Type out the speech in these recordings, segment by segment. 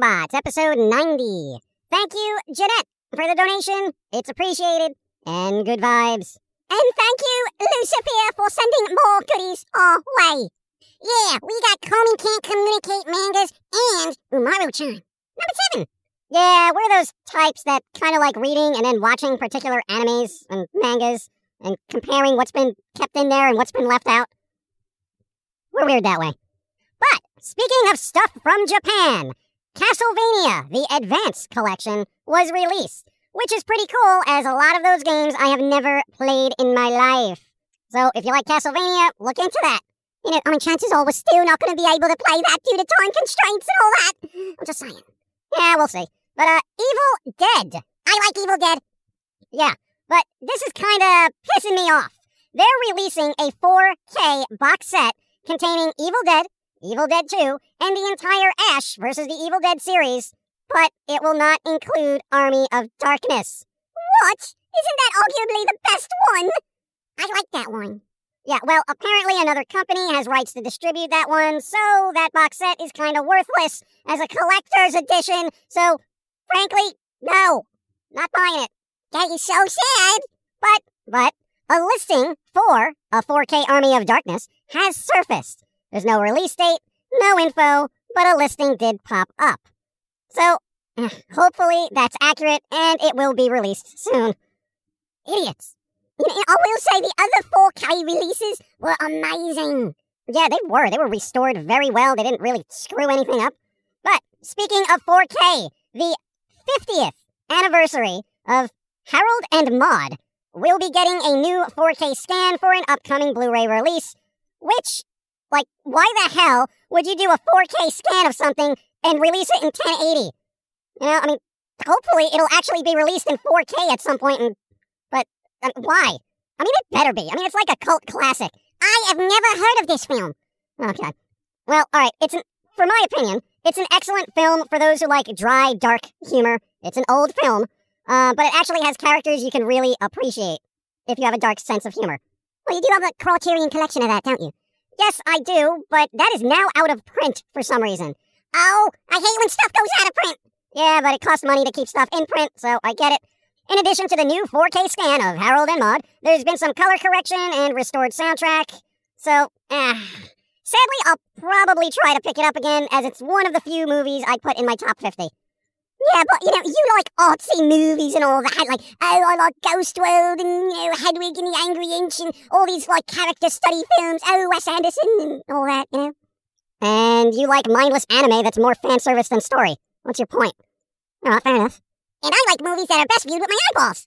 Robots, episode 90. Thank you, Jeanette, for the donation. It's appreciated. And good vibes. And thank you, Lucifer, for sending more goodies our way. Yeah, we got Komi Can't Communicate mangas and Umaru-chan. Number seven. Yeah, we're those types that kind of like reading and then watching particular animes and mangas and comparing what's been kept in there and what's been left out. We're weird that way. But speaking of stuff from Japan, Castlevania, the Advance Collection, was released, which is pretty cool as a lot of those games I have never played in my life. So if you like Castlevania, look into that. You know, I mean, chances are we're still not going to be able to play that due to time constraints and all that. I'm just saying. Yeah, we'll see. But, uh, Evil Dead. I like Evil Dead. Yeah, but this is kind of pissing me off. They're releasing a 4K box set containing Evil Dead, Evil Dead 2, and the entire Ash versus the Evil Dead series, but it will not include Army of Darkness. What? Isn't that arguably the best one? I like that one. Yeah, well, apparently another company has rights to distribute that one, so that box set is kind of worthless as a collector's edition, so frankly, no, not buying it. That is so sad. But, but, a listing for a 4K Army of Darkness has surfaced. There's no release date, no info, but a listing did pop up. So, eh, hopefully that's accurate and it will be released soon. Idiots. I will say the other 4K releases were amazing. Yeah, they were. They were restored very well. They didn't really screw anything up. But speaking of 4K, the 50th anniversary of Harold and Maude will be getting a new 4K scan for an upcoming Blu-ray release, which, like, why the hell would you do a 4K scan of something and release it in 1080? You know, I mean, hopefully it'll actually be released in 4K at some point, and, but um, why? I mean, it better be. I mean, it's like a cult classic. I have never heard of this film. Okay. Well, all right. It's an, for my opinion, it's an excellent film for those who like dry, dark humor. It's an old film, uh, but it actually has characters you can really appreciate if you have a dark sense of humor. Well, you do have a Criterion collection of that, don't you? Yes, I do, but that is now out of print for some reason. Oh, I hate when stuff goes out of print. Yeah, but it costs money to keep stuff in print, so I get it. In addition to the new 4K scan of Harold and Maude, there's been some color correction and restored soundtrack. So, eh. Sadly, I'll probably try to pick it up again as it's one of the few movies I put in my top 50. Yeah, but you know, you like artsy movies and all that, like, oh, I like Ghost World and, you know, Hedwig and the Angry Inch and all these, like, character study films, oh, Wes Anderson and all that, you know? And you like mindless anime that's more fan service than story. What's your point? Oh, fair enough. And I like movies that are best viewed with my eyeballs.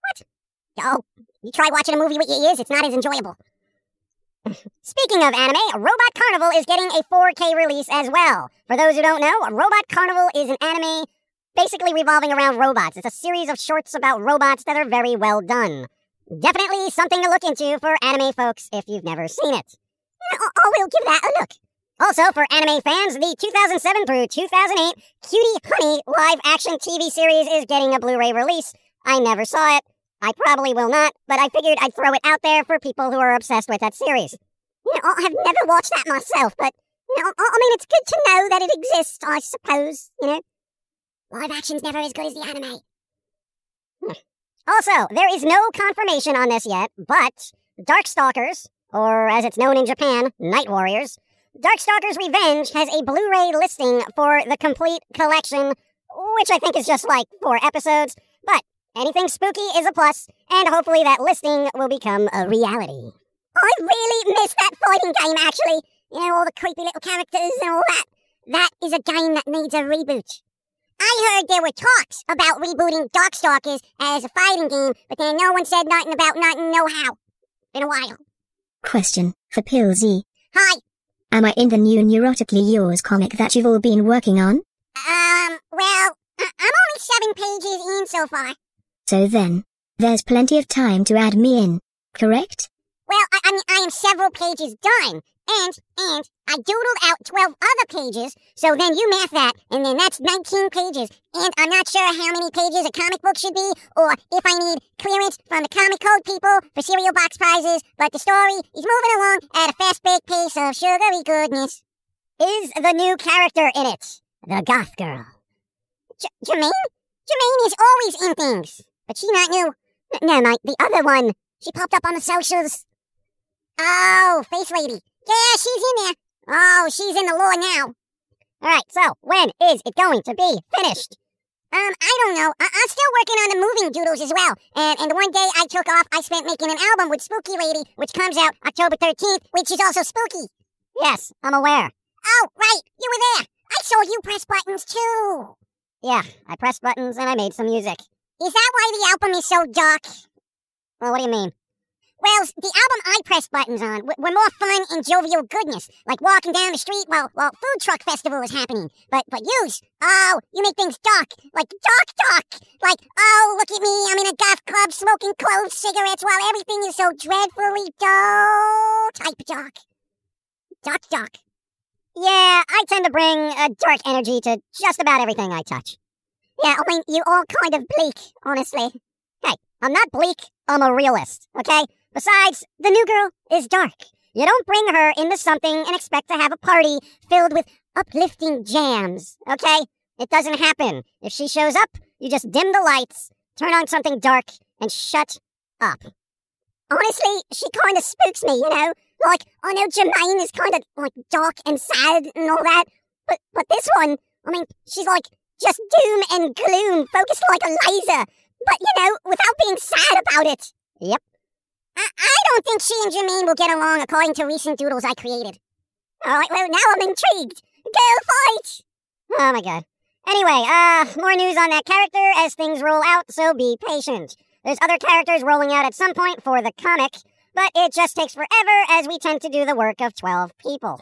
What? Oh, you try watching a movie with your ears, it's not as enjoyable. Speaking of anime, Robot Carnival is getting a 4K release as well. For those who don't know, Robot Carnival is an anime basically revolving around robots. It's a series of shorts about robots that are very well done. Definitely something to look into for anime folks if you've never seen it. Oh, I will give that a look. Also, for anime fans, the 2007 through 2008 Cutie Honey live action TV series is getting a Blu ray release. I never saw it. I probably will not, but I figured I'd throw it out there for people who are obsessed with that series. You know, I have never watched that myself, but, you know, I mean, it's good to know that it exists, I suppose, you know? Live action's never as good as the anime. Hmm. Also, there is no confirmation on this yet, but Darkstalkers, or as it's known in Japan, Night Warriors, Darkstalkers Revenge has a Blu ray listing for the complete collection, which I think is just like four episodes, but anything spooky is a plus, and hopefully that listing will become a reality. I really miss that fighting game, actually. You know, all the creepy little characters and all that. That is a game that needs a reboot. I heard there were talks about rebooting Darkstalkers as a fighting game, but then no one said nothing about nothing, no how. Been a while. Question for Pillsy. Hi. Am I in the new Neurotically Yours comic that you've all been working on? Um, well, I- I'm only seven pages in so far. So then, there's plenty of time to add me in, correct? Well, I, I mean, I am several pages done, and and I doodled out twelve other pages. So then you math that, and then that's nineteen pages. And I'm not sure how many pages a comic book should be, or if I need clearance from the comic code people for cereal box prizes. But the story is moving along at a fast baked pace of sugary goodness. Is the new character in it the goth girl? J- Jermaine? Jermaine is always in things, but she not new. N- no, my the other one. She popped up on the socials. Oh, Face Lady. Yeah, she's in there. Oh, she's in the lore now. All right, so when is it going to be finished? Um, I don't know. I- I'm still working on the moving doodles as well. And and one day I took off, I spent making an album with Spooky Lady, which comes out October 13th, which is also spooky. Yes, I'm aware. Oh, right, you were there. I saw you press buttons too. Yeah, I pressed buttons and I made some music. Is that why the album is so dark? Well, what do you mean? Well, the pressed buttons on were more fun and jovial goodness, like walking down the street while while food truck festival was happening. But but yous, oh, you make things dark, like dark dark, like oh look at me, I'm in a goth club smoking clove cigarettes while everything is so dreadfully dull. Type dark, dark dark. Yeah, I tend to bring a dark energy to just about everything I touch. Yeah, I mean you all kind of bleak, honestly. Hey, I'm not bleak. I'm a realist, okay? Besides, the new girl is dark. You don't bring her into something and expect to have a party filled with uplifting jams, okay? It doesn't happen. If she shows up, you just dim the lights, turn on something dark, and shut up. Honestly, she kind of spooks me, you know? Like, I know Jermaine is kind of like dark and sad and all that, but but this one, I mean, she's like just doom and gloom, focused like a laser, but you know, without being sad about it. Yep. I, I don't think she and Jermaine will get along according to recent doodles I created. All right, well, now I'm intrigued. Go fight! Oh my god. Anyway, uh, more news on that character as things roll out, so be patient. There's other characters rolling out at some point for the comic, but it just takes forever as we tend to do the work of 12 people.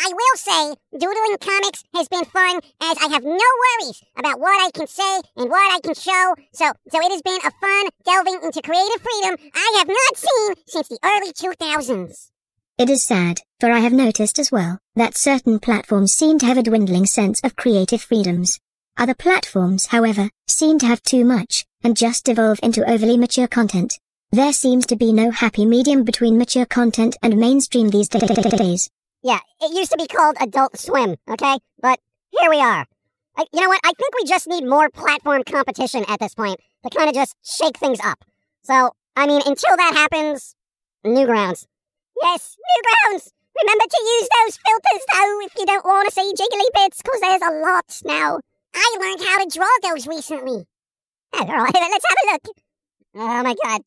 I will say, doodling comics has been fun as I have no worries about what I can say and what I can show. So, so it has been a fun delving into creative freedom I have not seen since the early 2000s. It is sad, for I have noticed as well that certain platforms seem to have a dwindling sense of creative freedoms. Other platforms, however, seem to have too much and just devolve into overly mature content. There seems to be no happy medium between mature content and mainstream these da- da- da- days. Yeah, it used to be called Adult Swim, okay? But here we are. I, you know what? I think we just need more platform competition at this point to kind of just shake things up. So, I mean, until that happens, Newgrounds. Yes, Newgrounds! Remember to use those filters, though, if you don't want to see jiggly bits, because there's a lot now. I learned how to draw those recently. All right, let's have a look. Oh my god.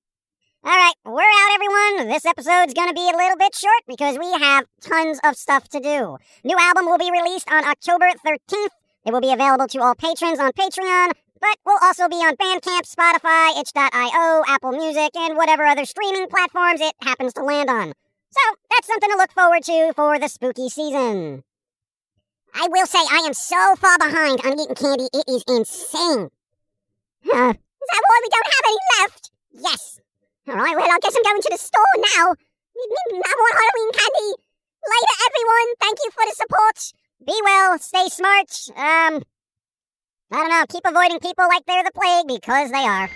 All right, we're out, everyone. This episode's gonna be a little bit short because we have tons of stuff to do. New album will be released on October 13th. It will be available to all patrons on Patreon, but will also be on Bandcamp, Spotify, itch.io, Apple Music, and whatever other streaming platforms it happens to land on. So that's something to look forward to for the spooky season. I will say I am so far behind on eating candy, it is insane. Huh. Is that why we don't have any left? Yes. All right, well, I guess I'm going to the store now. I want Halloween candy. Later, everyone. Thank you for the support. Be well. Stay smart. Um, I don't know. Keep avoiding people like they're the plague because they are.